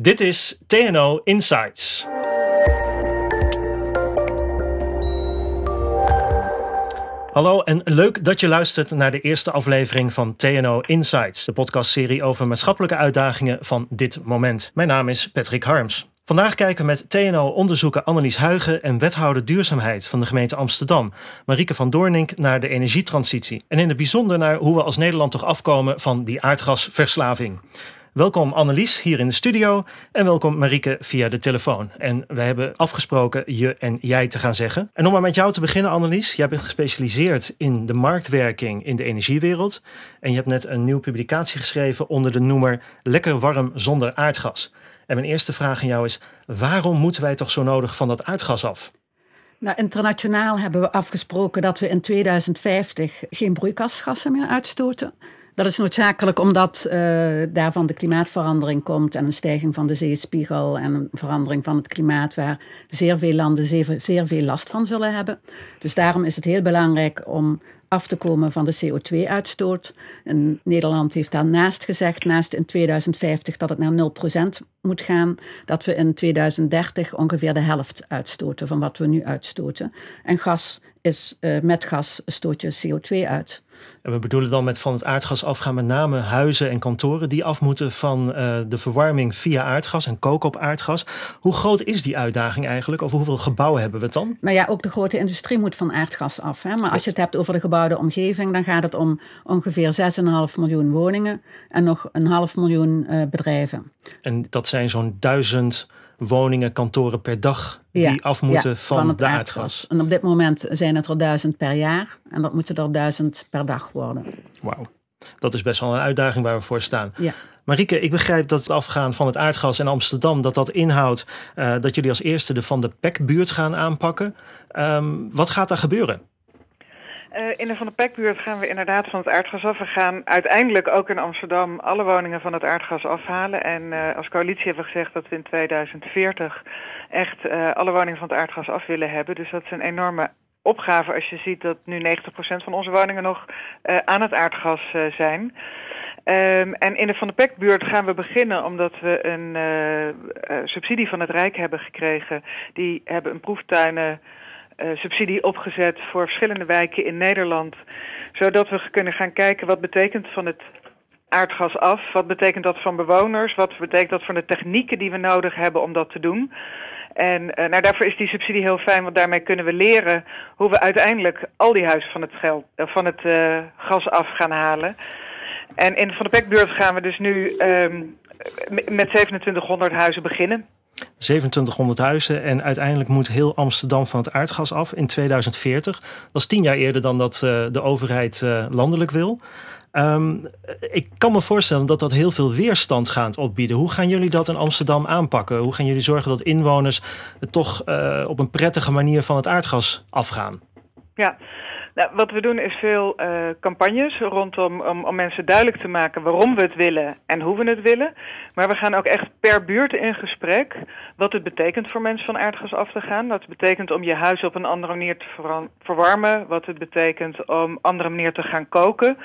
Dit is TNO Insights. Hallo en leuk dat je luistert naar de eerste aflevering van TNO Insights, de podcastserie over maatschappelijke uitdagingen van dit moment. Mijn naam is Patrick Harms. Vandaag kijken met TNO-onderzoeker Annelies Huigen en wethouder duurzaamheid van de gemeente Amsterdam, Marieke van Doornink, naar de energietransitie. En in het bijzonder naar hoe we als Nederland toch afkomen van die aardgasverslaving. Welkom Annelies hier in de studio en welkom Marieke via de telefoon. En we hebben afgesproken je en jij te gaan zeggen. En om maar met jou te beginnen Annelies, jij bent gespecialiseerd in de marktwerking in de energiewereld. En je hebt net een nieuwe publicatie geschreven onder de noemer Lekker warm zonder aardgas. En mijn eerste vraag aan jou is: waarom moeten wij toch zo nodig van dat aardgas af? Nou, internationaal hebben we afgesproken dat we in 2050 geen broeikasgassen meer uitstoten. Dat is noodzakelijk omdat uh, daarvan de klimaatverandering komt en een stijging van de zeespiegel en een verandering van het klimaat waar zeer veel landen zeer, zeer veel last van zullen hebben. Dus daarom is het heel belangrijk om af te komen van de CO2-uitstoot. Nederland heeft daarnaast gezegd, naast in 2050 dat het naar 0% moet gaan, dat we in 2030 ongeveer de helft uitstoten van wat we nu uitstoten. En gas is, uh, met gas stoot je CO2 uit. En we bedoelen dan met van het aardgas afgaan met name huizen en kantoren die af moeten van uh, de verwarming via aardgas en koken op aardgas. Hoe groot is die uitdaging eigenlijk? Over hoeveel gebouwen hebben we het dan? Nou ja, ook de grote industrie moet van aardgas af. Hè? Maar als je het hebt over de gebouwde omgeving, dan gaat het om ongeveer 6,5 miljoen woningen en nog een half miljoen uh, bedrijven. En dat zijn zo'n duizend woningen, kantoren per dag die af moeten van, het de aardgas. En op dit moment zijn het er duizend per jaar en dat moeten er duizend per dag worden. Wauw, dat is best wel een uitdaging waar we voor staan. Ja. Marieke, ik begrijp dat het afgaan van het aardgas in Amsterdam, dat dat inhoudt uh, dat jullie als eerste de Van de Pek-buurt gaan aanpakken. Um, wat gaat daar gebeuren? Uh, in de Van de Pekbuurt gaan we inderdaad van het aardgas af. We gaan uiteindelijk ook in Amsterdam alle woningen van het aardgas afhalen. En uh, als coalitie hebben we gezegd dat we in 2040 echt uh, alle woningen van het aardgas af willen hebben. Dus dat is een enorme opgave als je ziet dat nu 90% van onze woningen nog aan het aardgas zijn. Um, en in de Van de Pekbuurt gaan we beginnen omdat we een subsidie van het Rijk hebben gekregen. Die hebben een proeftuinen subsidie opgezet voor verschillende wijken in Nederland. Zodat we kunnen gaan kijken wat betekent van het aardgas af. Wat betekent dat van bewoners? Wat betekent dat van de technieken die we nodig hebben om dat te doen? En uh, nou, daarvoor is die subsidie heel fijn, want daarmee kunnen we leren hoe we uiteindelijk al die huizen van het, uh, van het gas af gaan halen. En in Van de Pekbuurt gaan we dus nu um, met 2700 huizen beginnen. 2700 huizen en uiteindelijk moet heel Amsterdam van het aardgas af in 2040. Dat is tien jaar eerder dan dat uh, de overheid uh, landelijk wil. Um, ik kan me voorstellen dat dat heel veel weerstand gaat opbieden. Hoe gaan jullie dat in Amsterdam aanpakken? Hoe gaan jullie zorgen dat inwoners toch uh, op een prettige manier van het aardgas afgaan? Ja, nou, wat we doen is veel uh, campagnes rondom om, om mensen duidelijk te maken waarom we het willen en hoe we het willen. Maar we gaan ook echt per buurt in gesprek wat het betekent voor mensen van aardgas af te gaan. Wat het betekent om je huis op een andere manier te verwarmen. Wat het betekent om andere manier te gaan koken.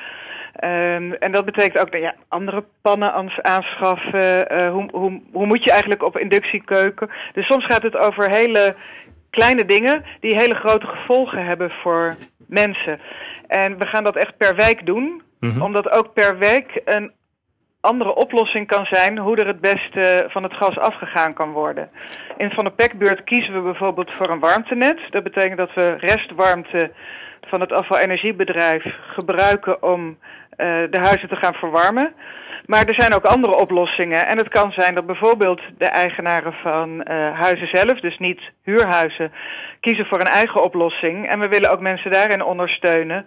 Um, en dat betekent ook nou ja, andere pannen aanschaffen. Uh, hoe, hoe, hoe moet je eigenlijk op inductiekeuken? Dus soms gaat het over hele kleine dingen die hele grote gevolgen hebben voor mensen. En we gaan dat echt per wijk doen, mm-hmm. omdat ook per wijk een andere oplossing kan zijn hoe er het beste van het gas afgegaan kan worden. In Van de Pekbeurt kiezen we bijvoorbeeld voor een warmtenet. Dat betekent dat we restwarmte van het afvalenergiebedrijf gebruiken om uh, de huizen te gaan verwarmen. Maar er zijn ook andere oplossingen. En het kan zijn dat bijvoorbeeld de eigenaren van uh, huizen zelf, dus niet huurhuizen, kiezen voor een eigen oplossing. En we willen ook mensen daarin ondersteunen.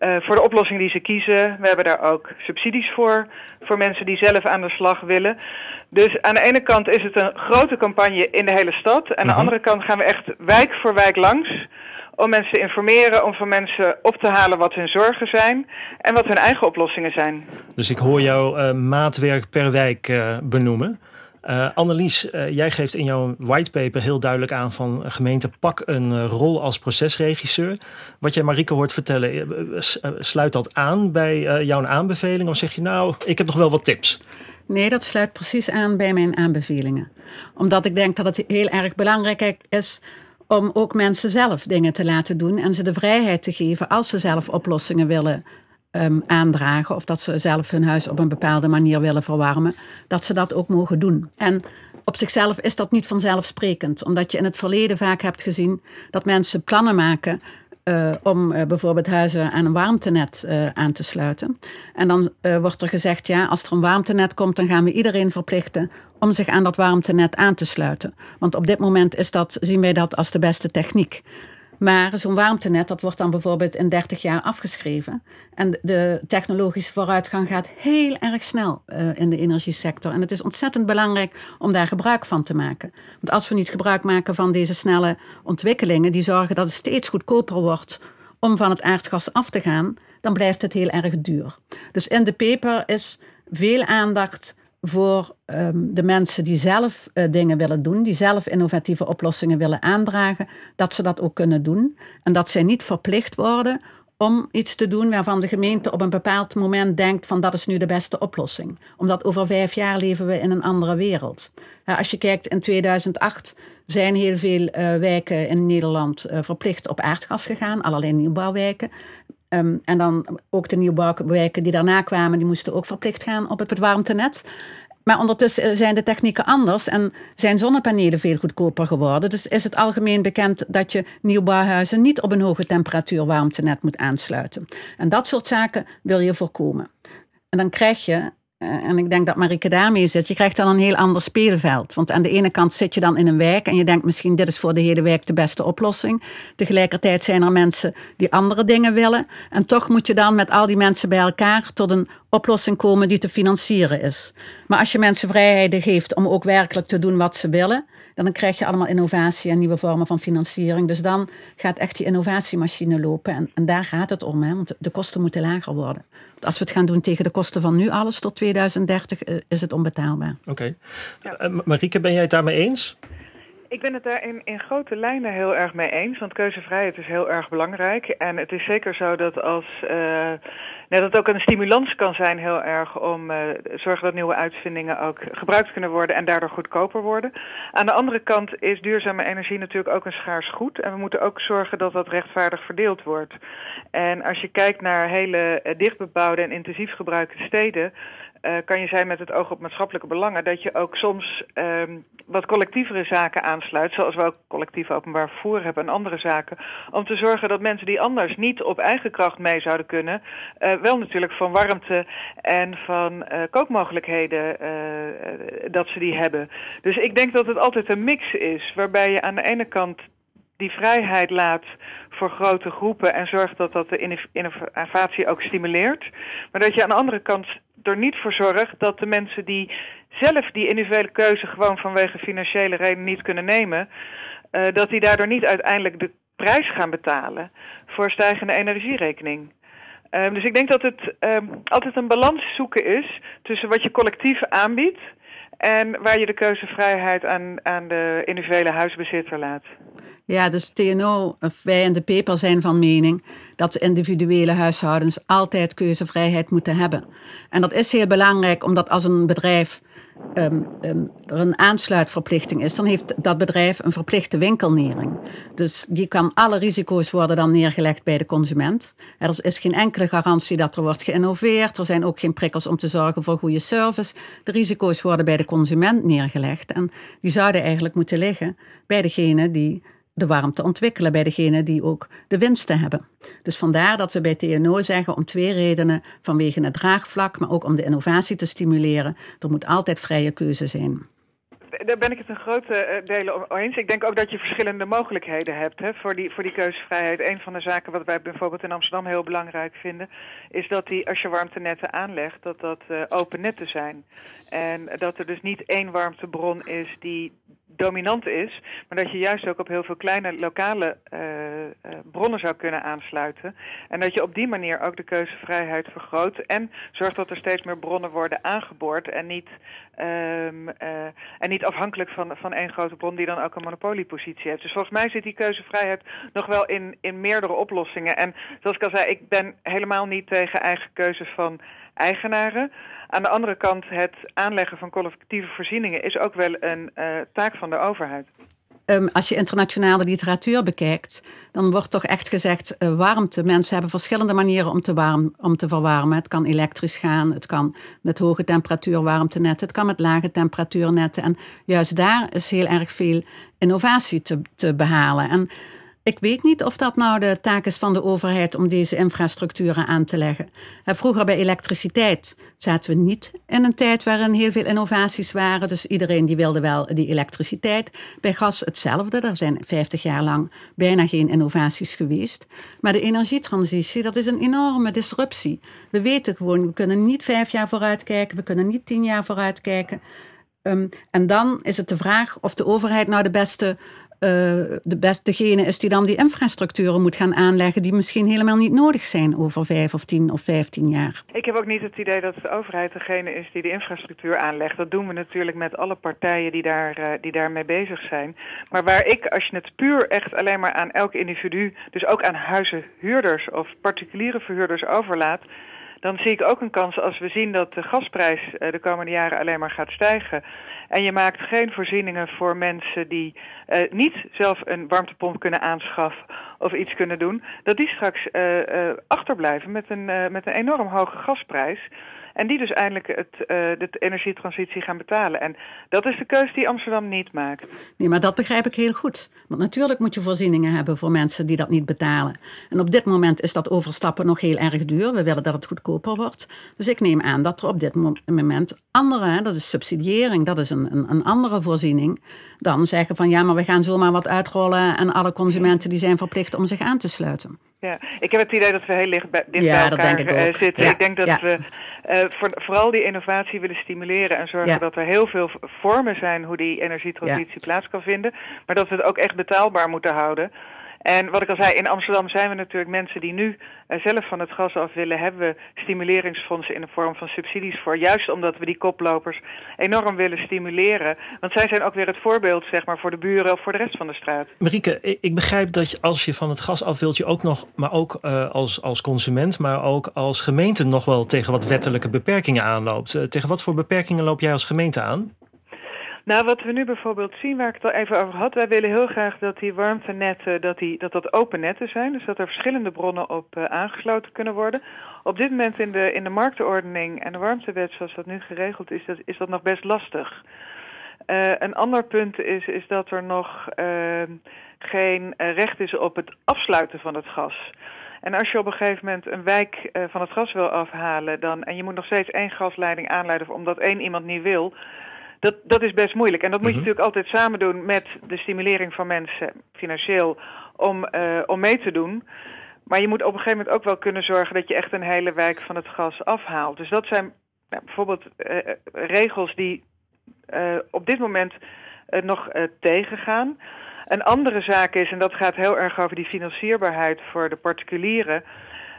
Uh, voor de oplossing die ze kiezen. We hebben daar ook subsidies voor, voor mensen die zelf aan de slag willen. Dus aan de ene kant is het een grote campagne in de hele stad. En aan de mhm. andere kant gaan we echt wijk voor wijk langs om mensen te informeren, om van mensen op te halen wat hun zorgen zijn en wat hun eigen oplossingen zijn. Dus ik hoor jou uh, maatwerk per wijk uh, benoemen. Uh, Annelies, jij geeft in jouw whitepaper heel duidelijk aan van gemeente pak een rol als procesregisseur. Wat jij Marike hoort vertellen, sluit dat aan bij jouw aanbeveling of zeg je nou, ik heb nog wel wat tips? Nee, dat sluit precies aan bij mijn aanbevelingen. Omdat ik denk dat het heel erg belangrijk is om ook mensen zelf dingen te laten doen en ze de vrijheid te geven als ze zelf oplossingen willen um, aandragen of dat ze zelf hun huis op een bepaalde manier willen verwarmen, dat ze dat ook mogen doen. En op zichzelf is dat niet vanzelfsprekend, omdat je in het verleden vaak hebt gezien dat mensen plannen maken uh, om uh, bijvoorbeeld huizen aan een warmtenet uh, aan te sluiten. En dan wordt er gezegd, ja, als er een warmtenet komt, dan gaan we iedereen verplichten om zich aan dat warmtenet aan te sluiten. Want op dit moment is dat, zien wij dat als de beste techniek. Maar zo'n warmtenet, dat wordt dan bijvoorbeeld in 30 jaar afgeschreven. En de technologische vooruitgang gaat heel erg snel uh, in de energiesector. En het is ontzettend belangrijk om daar gebruik van te maken. Want als we niet gebruik maken van deze snelle ontwikkelingen, die zorgen dat het steeds goedkoper wordt om van het aardgas af te gaan, dan blijft het heel erg duur. Dus in de paper is veel aandacht voor um, de mensen die zelf uh, dingen willen doen, die zelf innovatieve oplossingen willen aandragen, dat ze dat ook kunnen doen. En dat zij niet verplicht worden om iets te doen waarvan de gemeente op een bepaald moment denkt van dat is nu de beste oplossing. Omdat over vijf jaar leven we in een andere wereld. Als je kijkt in 2008 zijn heel veel uh, wijken in Nederland uh, verplicht op aardgas gegaan, allerlei nieuwbouwwijken. Um, en dan ook de nieuwbouwwijken die daarna kwamen, die moesten ook verplicht gaan op het warmtenet. Maar ondertussen eh, zijn de technieken anders en zijn zonnepanelen veel goedkoper geworden. Dus is het algemeen bekend dat je nieuwbouwhuizen niet op een hoge temperatuur warmtenet moet aansluiten. En dat soort zaken wil je voorkomen. En dan krijg je en ik denk dat Marike daarmee zit. Je krijgt dan een heel ander speelveld. Want aan de ene kant zit je dan in een wijk en je denkt misschien dit is voor de hele wijk de beste oplossing. Tegelijkertijd zijn er mensen die andere dingen willen. En toch moet je dan met al die mensen bij elkaar tot een oplossing komen die te financieren is. Maar als je mensen vrijheden geeft om ook werkelijk te doen wat ze willen, dan krijg je allemaal innovatie en nieuwe vormen van financiering. Dus dan gaat echt die innovatiemachine lopen. En, en daar gaat het om, hè, want de kosten moeten lager worden. Want als we het gaan doen tegen de kosten van nu alles tot 2030, eh, is het onbetaalbaar. Oké. Ja. Uh, Marieke, ben jij het daarmee eens? Ik ben het daar in, in grote lijnen heel erg mee eens, want keuzevrijheid is heel erg belangrijk. En het is zeker zo dat als uh, dat ook een stimulans kan zijn heel erg om uh, zorgen dat nieuwe uitvindingen ook gebruikt kunnen worden en daardoor goedkoper worden. Aan de andere kant is duurzame energie natuurlijk ook een schaars goed en we moeten ook zorgen dat dat rechtvaardig verdeeld wordt. En als je kijkt naar hele uh, dichtbebouwde en intensief gebruikte steden, uh, kan je zijn met het oog op maatschappelijke belangen dat je ook soms um, wat collectievere zaken aansluit, zoals we ook collectief openbaar vervoer hebben en andere zaken, om te zorgen dat mensen die anders niet op eigen kracht mee zouden kunnen, uh, wel natuurlijk van warmte en van uh, kookmogelijkheden dat ze die hebben. Dus ik denk dat het altijd een mix is, waarbij je aan de ene kant die vrijheid laat voor grote groepen en zorgt dat dat de innovatie ook stimuleert. Maar dat je aan de andere kant er niet voor zorgt dat de mensen die zelf die individuele keuze gewoon vanwege financiële redenen niet kunnen nemen, uh, dat die daardoor niet uiteindelijk de prijs gaan betalen voor stijgende energierekening. Um, dus ik denk dat het um, altijd een balans zoeken is tussen wat je collectief aanbiedt en waar je de keuzevrijheid aan, aan de individuele huisbezitter laat. Ja, dus TNO, of wij en de PEPER zijn van mening dat individuele huishoudens altijd keuzevrijheid moeten hebben. En dat is heel belangrijk, omdat als een bedrijf um, um, er een aansluitverplichting is, dan heeft dat bedrijf een verplichte winkelnering. Dus die kan alle risico's worden dan neergelegd bij de consument. Er is geen enkele garantie dat er wordt geïnnoveerd. Er zijn ook geen prikkels om te zorgen voor goede service. De risico's worden bij de consument neergelegd. En die zouden eigenlijk moeten liggen bij degene die de warmte ontwikkelen bij degene die ook de winsten hebben. Dus vandaar dat we bij TNO zeggen om twee redenen. Vanwege het draagvlak, maar ook om de innovatie te stimuleren. Er moet altijd vrije keuze zijn. Daar ben ik het een grote eh, delen eens. Ik denk ook dat je verschillende mogelijkheden hebt hè, voor, die, voor die keuzevrijheid. Een van de zaken wat wij bijvoorbeeld in Amsterdam heel belangrijk vinden... is dat die, als je warmtenetten aanlegt, dat dat uh, open netten zijn. En dat er dus niet één warmtebron is die dominant is, maar dat je juist ook op heel veel kleine lokale uh, uh, bronnen zou kunnen aansluiten. En dat je op die manier ook de keuzevrijheid vergroot en zorgt dat er steeds meer bronnen worden aangeboord en niet, um, uh, en niet afhankelijk van, van één grote bron die dan ook een monopoliepositie heeft. Dus volgens mij zit die keuzevrijheid nog wel in, in meerdere oplossingen. En zoals ik al zei, ik ben helemaal niet tegen eigen keuzes van eigenaren. Aan de andere kant, het aanleggen van collectieve voorzieningen is ook wel een uh, taak van de overheid. Um, als je internationale literatuur bekijkt, dan wordt toch echt gezegd uh, warmte. Mensen hebben verschillende manieren om te, warm, om te verwarmen. Het kan elektrisch gaan, het kan met hoge temperatuur warmtenetten, het kan met lage temperatuurnetten. En juist daar is heel erg veel innovatie te, te behalen. En ik weet niet of dat nou de taak is van de overheid om deze infrastructuren aan te leggen. Vroeger bij elektriciteit zaten we niet in een tijd waarin heel veel innovaties waren. Dus iedereen die wilde wel die elektriciteit. Bij gas hetzelfde. Er zijn 50 jaar lang bijna geen innovaties geweest. Maar de energietransitie, dat is een enorme disruptie. We weten gewoon, we kunnen niet vijf jaar vooruit kijken. We kunnen niet tien jaar vooruit kijken. Um, en dan is het de vraag of de overheid nou de beste uh, de best degene is die dan die infrastructuren moet gaan aanleggen die misschien helemaal niet nodig zijn over vijf of tien of vijftien jaar. Ik heb ook niet het idee dat de overheid degene is die de infrastructuur aanlegt. Dat doen we natuurlijk met alle partijen die, daar, uh, die daarmee bezig zijn. Maar waar ik, als je het puur echt alleen maar aan elk individu, dus ook aan huizenhuurders of particuliere verhuurders overlaat, dan zie ik ook een kans als we zien dat de gasprijs uh, de komende jaren alleen maar gaat stijgen en je maakt geen voorzieningen voor mensen die uh, niet zelf een warmtepomp kunnen aanschaffen of iets kunnen doen, dat die straks uh, achterblijven met een, met een enorm hoge gasprijs. En die dus eindelijk het, uh, de energietransitie gaan betalen. En dat is de keuze die Amsterdam niet maakt. Nee, maar dat begrijp ik heel goed. Want natuurlijk moet je voorzieningen hebben voor mensen die dat niet betalen. En op dit moment is dat overstappen nog heel erg duur. We willen dat het goedkoper wordt. Dus ik neem aan dat er op dit moment andere, dat is subsidiëring, dat is een, een, een andere voorziening, dan zeggen van ja, maar we gaan zomaar wat uitrollen en alle consumenten die zijn verplicht om zich aan te sluiten. Ja, ik heb het idee dat we heel licht bij, dicht ja, bij elkaar ik uh, zitten. Ja, ik denk dat ja. we uh, voor, vooral die innovatie willen stimuleren en zorgen dat er heel veel vormen zijn hoe die energietransitie plaats kan vinden. Maar dat we het ook echt betaalbaar moeten houden. En wat ik al zei, in Amsterdam zijn we natuurlijk mensen die nu uh, zelf van het gas af willen. Hebben we stimuleringsfondsen in de vorm van subsidies voor. Juist omdat we die koplopers enorm willen stimuleren. Want zij zijn ook weer het voorbeeld zeg maar, voor de buren of voor de rest van de straat. Marieke, ik begrijp dat als je van het gas af wilt, je ook nog, maar ook uh, als, als consument, maar ook als gemeente nog wel tegen wat wettelijke beperkingen aanloopt. Uh, tegen wat voor beperkingen loop jij als gemeente aan? Nou, wat we nu bijvoorbeeld zien, waar ik het al even over had, wij willen heel graag dat die warmtenetten, dat die, dat, dat open netten zijn. Dus dat er verschillende bronnen op uh, aangesloten kunnen worden. Op dit moment in de, in de marktenordening en de warmtewet, zoals dat nu geregeld is, dat, is dat nog best lastig. Uh, een ander punt is, is dat er nog uh, geen recht is op het afsluiten van het gas. En als je op een gegeven moment een wijk van het gas wil afhalen, dan, en je moet nog steeds één gasleiding aanleiden omdat één iemand niet wil, dat, dat is best moeilijk. En dat moet je mhm. natuurlijk altijd samen doen met de stimulering van mensen financieel om, uh, om mee te doen. Maar je moet op een gegeven moment ook wel kunnen zorgen dat je echt een hele wijk van het gas afhaalt. Dus dat zijn ja, bijvoorbeeld uh, regels die op dit moment nog tegengaan. Een andere zaak is, en dat gaat heel erg over die financierbaarheid voor de particulieren.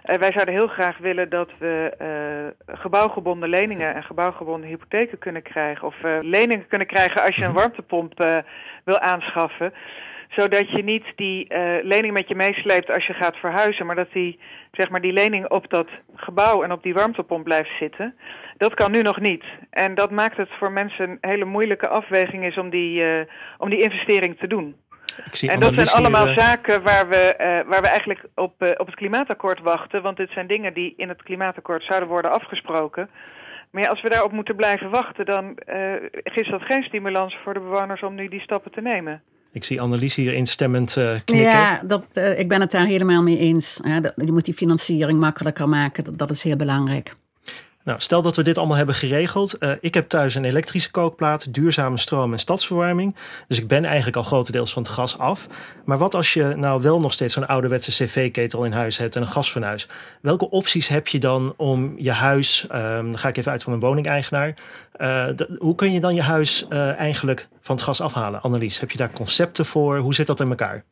Uh, wij zouden heel graag willen dat we uh, gebouwgebonden leningen en gebouwgebonden hypotheken kunnen krijgen. Of uh, leningen kunnen krijgen als je een mhm. warmtepomp wil aanschaffen. Zodat je niet die lening met je meesleept als je gaat verhuizen. Maar dat die, zeg maar, die lening op dat gebouw en op die warmtepomp blijft zitten. Dat kan nu nog niet. En dat maakt het voor mensen een hele moeilijke afweging is om die, om die investering te doen en dat zijn allemaal hier, zaken waar we, uh, waar we eigenlijk op, uh, op het klimaatakkoord wachten. Want dit zijn dingen die in het klimaatakkoord zouden worden afgesproken. Maar ja, als we daarop moeten blijven wachten, dan uh, is dat geen stimulans voor de bewoners om nu die stappen te nemen. Ik zie Annelies hier instemmend uh, knikken. Ja, dat, uh, ik ben het daar helemaal mee eens. Ja, dat, je moet die financiering makkelijker maken, dat, dat is heel belangrijk. Nou, stel dat we dit allemaal hebben geregeld. Uh, ik heb thuis een elektrische kookplaat, duurzame stroom en stadsverwarming. Dus ik ben eigenlijk al grotendeels van het gas af. Maar wat als je nou wel nog steeds zo'n ouderwetse cv-ketel in huis hebt en een gasfornuis? Welke opties heb je dan om je huis, um, dan ga ik even uit van een woningeigenaar. Uh, hoe kun je dan je huis uh, eigenlijk van het gas afhalen? Annelies, heb je daar concepten voor? Hoe zit dat in elkaar?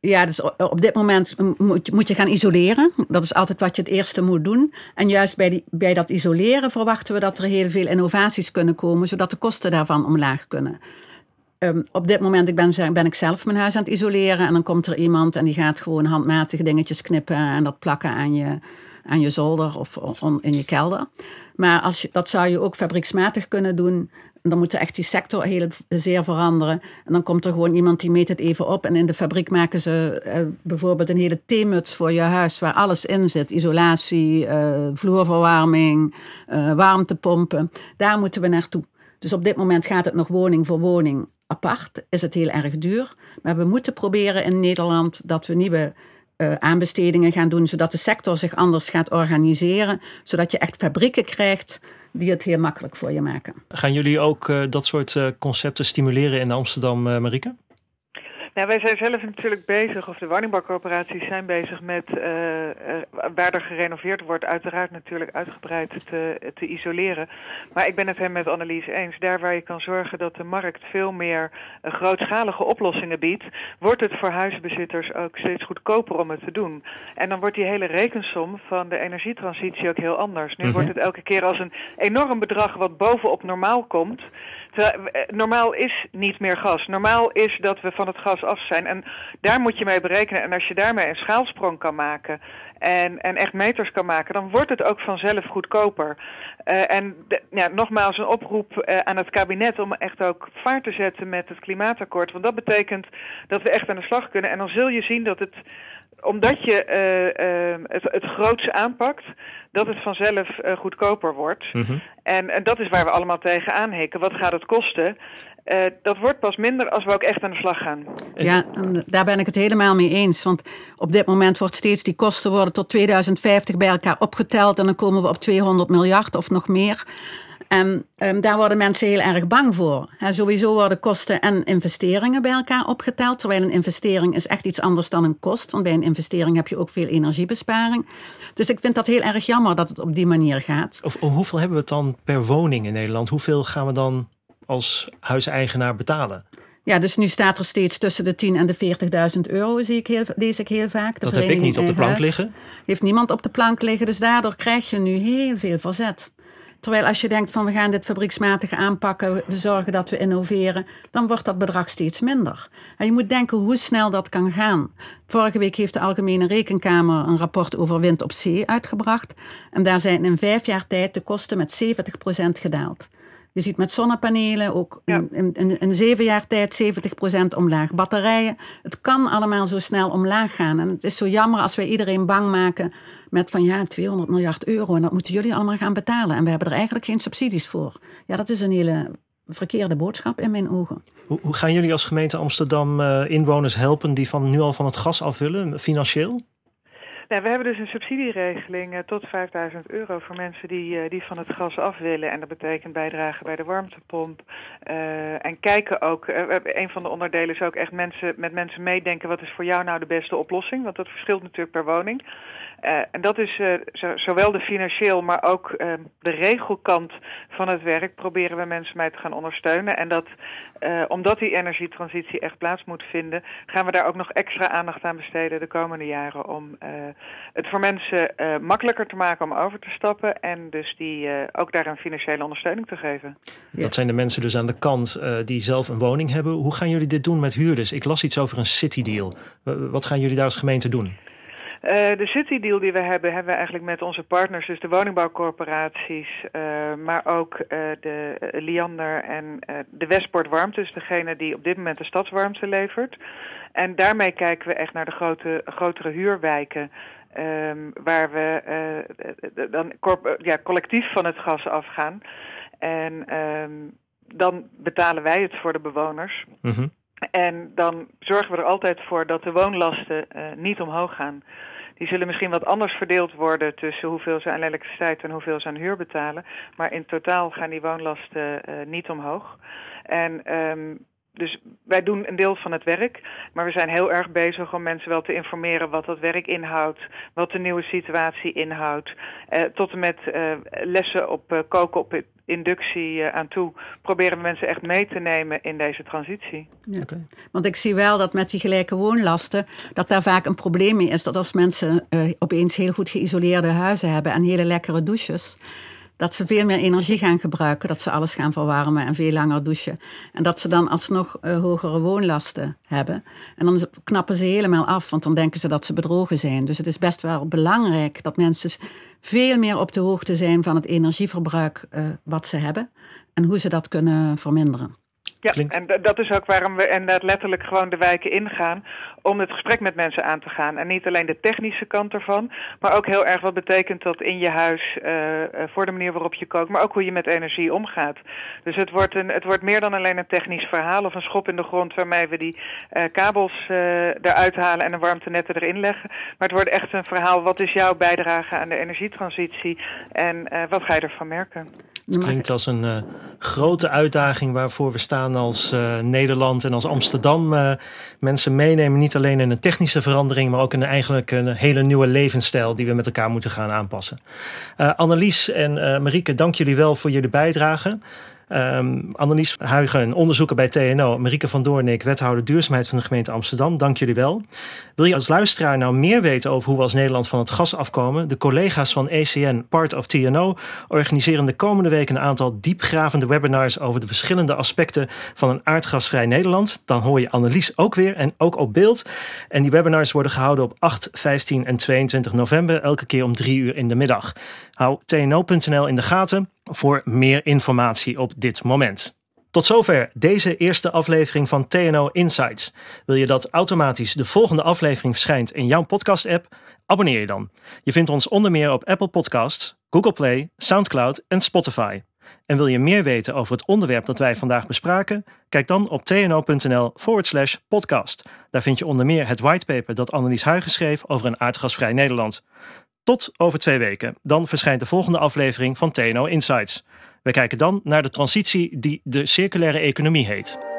Ja, dus op dit moment moet, moet je gaan isoleren. Dat is altijd wat je het eerste moet doen. En juist bij, bij dat isoleren verwachten we dat er heel veel innovaties kunnen komen, zodat de kosten daarvan omlaag kunnen. Um, op dit moment ik ben, ben ik zelf mijn huis aan het isoleren en dan komt er iemand en die gaat gewoon handmatig dingetjes knippen en dat plakken aan je, aan je zolder of in je kelder. Maar als je, dat zou je ook fabrieksmatig kunnen doen. Dan moet echt die sector heel zeer veranderen. En dan komt er gewoon iemand die meet het even op. En in de fabriek maken ze uh, bijvoorbeeld een hele theemuts voor je huis waar alles in zit. Isolatie, uh, vloerverwarming, uh, warmtepompen. Daar moeten we naartoe. Dus op dit moment gaat het nog woning voor woning apart. Is het heel erg duur. Maar we moeten proberen in Nederland dat we nieuwe aanbestedingen gaan doen, zodat de sector zich anders gaat organiseren, zodat je echt fabrieken krijgt die het heel makkelijk voor je maken. Gaan jullie ook uh, dat soort uh, concepten stimuleren in Amsterdam, Marieke? Nou, wij zijn zelf natuurlijk bezig, of de woningbouwcorporaties zijn bezig met uh, waar er gerenoveerd wordt, uiteraard natuurlijk uitgebreid te, te isoleren. Maar ik ben het hem met Annelies eens. Daar waar je kan zorgen dat de markt veel meer uh, grootschalige oplossingen biedt, wordt het voor huisbezitters ook steeds goedkoper om het te doen. En dan wordt die hele rekensom van de energietransitie ook heel anders. Nu mm -hmm. wordt het elke keer als een enorm bedrag wat bovenop normaal komt. Normaal is niet meer gas. Normaal is dat we van het gas af zijn. En daar moet je mee berekenen. En als je daarmee een schaalsprong kan maken en, en echt meters kan maken, dan wordt het ook vanzelf goedkoper. Uh, en ja, nogmaals een oproep uh, aan het kabinet om echt ook vaart te zetten met het klimaatakkoord. Want dat betekent dat we echt aan de slag kunnen. En dan zul je zien dat het omdat je uh, uh, het, het grootste aanpakt, dat het vanzelf uh, goedkoper wordt. Mm -hmm. en, en, dat is waar we allemaal tegen aanhikken. Wat gaat het kosten? dat wordt pas minder als we ook echt aan de slag gaan. Ja, daar ben ik het helemaal mee eens. Want op dit moment wordt steeds die kosten worden tot 2050 bij elkaar opgeteld. En dan komen we op 200 miljard of nog meer. En um, daar worden mensen heel erg bang voor. He, sowieso worden kosten en investeringen bij elkaar opgeteld. Terwijl een investering is echt iets anders dan een kost. Want bij een investering heb je ook veel energiebesparing. Dus ik vind dat heel erg jammer dat het op die manier gaat. Of, hoeveel hebben we het dan per woning in Nederland? Hoeveel gaan we dan als huiseigenaar betalen? Ja, dus nu staat er steeds tussen de 10 en de 40.000 euro, zie ik heel, lees ik heel vaak. De dat heb ik niet op de plank liggen. Heeft niemand op de plank liggen, dus daardoor krijg je nu heel veel verzet. Terwijl als je denkt van we gaan dit fabrieksmatig aanpakken, we zorgen dat we innoveren, dan wordt dat bedrag steeds minder. En je moet denken hoe snel dat kan gaan. Vorige week heeft de Algemene Rekenkamer een rapport over wind op zee uitgebracht. En daar zijn in vijf jaar tijd de kosten met 70% gedaald. Je ziet met zonnepanelen ook in, in, in, in, zeven jaar tijd 70% omlaag. Batterijen, het kan allemaal zo snel omlaag gaan. En het is zo jammer als wij iedereen bang maken met van ja, 200 miljard euro en dat moeten jullie allemaal gaan betalen. En we hebben er eigenlijk geen subsidies voor. Ja, dat is een hele verkeerde boodschap in mijn ogen. Hoe, hoe gaan jullie als gemeente Amsterdam uh, inwoners helpen die van, nu al van het gas af willen, financieel? We hebben dus een subsidieregeling uh, tot 5000 euro voor mensen die, uh, die van het gas af willen. En dat betekent bijdragen bij de warmtepomp. Uh, en kijken ook, een van de onderdelen is ook echt mensen, met mensen meedenken. Wat is voor jou nou de beste oplossing? Want dat verschilt natuurlijk per woning. Uh, en dat is uh, zo, zowel de financieel, maar ook uh, de regelkant van het werk proberen we mensen mee te gaan ondersteunen. En dat, omdat die energietransitie echt plaats moet vinden, gaan we daar ook nog extra aandacht aan besteden de komende jaren om het voor mensen makkelijker te maken om over te stappen en dus die ook daar een financiële ondersteuning te geven. Ja. Dat zijn de mensen dus aan de kant die zelf een woning hebben. Hoe gaan jullie dit doen met huurders? Ik las iets over een city deal. wat gaan jullie daar als gemeente doen? Uh, de City Deal die we hebben, hebben we eigenlijk met onze partners, dus de woningbouwcorporaties, uh, maar ook uh, de Liander en de Westport Warmte, dus degene die op dit moment de stadswarmte levert. En daarmee kijken we echt naar de grote, grotere huurwijken. Um, waar we dan ja, collectief van het gas afgaan. En um, dan betalen wij het voor de bewoners. Mm -hmm. En dan zorgen we er altijd voor dat de woonlasten uh, niet omhoog gaan. Die zullen misschien wat anders verdeeld worden tussen hoeveel ze aan elektriciteit en hoeveel ze aan huur betalen. Maar in totaal gaan die woonlasten uh, niet omhoog. En um, dus wij doen een deel van het werk, maar we zijn heel erg bezig om mensen wel te informeren wat dat werk inhoudt, wat de nieuwe situatie inhoudt. Uh, tot en met uh, lessen op uh, koken op inductie aan toe proberen we mensen echt mee te nemen in deze transitie. Ja. Okay. Want ik zie wel dat met die gelijke woonlasten, dat daar vaak een probleem mee is. Dat als mensen opeens heel goed geïsoleerde huizen hebben en hele lekkere douches, dat ze veel meer energie gaan gebruiken, dat ze alles gaan verwarmen en veel langer douchen. En dat ze dan alsnog uh, hogere woonlasten hebben. En dan knappen ze helemaal af, want dan denken ze dat ze bedrogen zijn. Dus het is best wel belangrijk dat mensen veel meer op de hoogte zijn van het energieverbruik uh, wat ze hebben en hoe ze dat kunnen verminderen. Ja, en dat is ook waarom we inderdaad letterlijk gewoon de wijken ingaan om het gesprek met mensen aan te gaan. En niet alleen de technische kant ervan, maar ook heel erg wat betekent dat in je huis uh, voor de manier waarop je kookt, maar ook hoe je met energie omgaat. Dus het wordt, een, het wordt meer dan alleen een technisch verhaal of een schop in de grond waarmee we die uh, kabels uh, eruit halen en de warmtenetten erin leggen. Maar het wordt echt een verhaal, wat is jouw bijdrage aan de energietransitie en wat ga je ervan merken? Het klinkt als een grote uitdaging waarvoor we staan als Nederland en als Amsterdam. mensen meenemen niet alleen in een technische verandering, maar ook in eigenlijk een hele nieuwe levensstijl die we met elkaar moeten gaan aanpassen. Uh, Annelies en Marieke, dank jullie wel voor jullie bijdrage. Um, Annelies Huigen, onderzoeker bij TNO. Marieke van Doornik, wethouder duurzaamheid van de gemeente Amsterdam. Dank jullie wel. Wil je als luisteraar nou meer weten over hoe we als Nederland van het gas afkomen? De collega's van ECN, Part of TNO, organiseren de komende week een aantal diepgravende webinars over de verschillende aspecten van een aardgasvrij Nederland. Dan hoor je Annelies ook weer en ook op beeld. En die webinars worden gehouden op 8, 15 en 22 november, elke keer om drie uur in de middag. Hou tno.nl in de gaten voor meer informatie op dit moment. Tot zover deze eerste aflevering van TNO Insights. Wil je dat automatisch de volgende aflevering verschijnt in jouw podcast-app? Abonneer je dan. Je vindt ons onder meer op Apple Podcasts, Google Play, SoundCloud en Spotify. En wil je meer weten over het onderwerp dat wij vandaag bespraken? Kijk dan op tno.nl podcast. Daar vind je onder meer het whitepaper dat Annelies Huigen schreef over een aardgasvrij Nederland. Tot over twee weken. Dan verschijnt de volgende aflevering van TNO Insights. We kijken dan naar de transitie die de circulaire economie heet.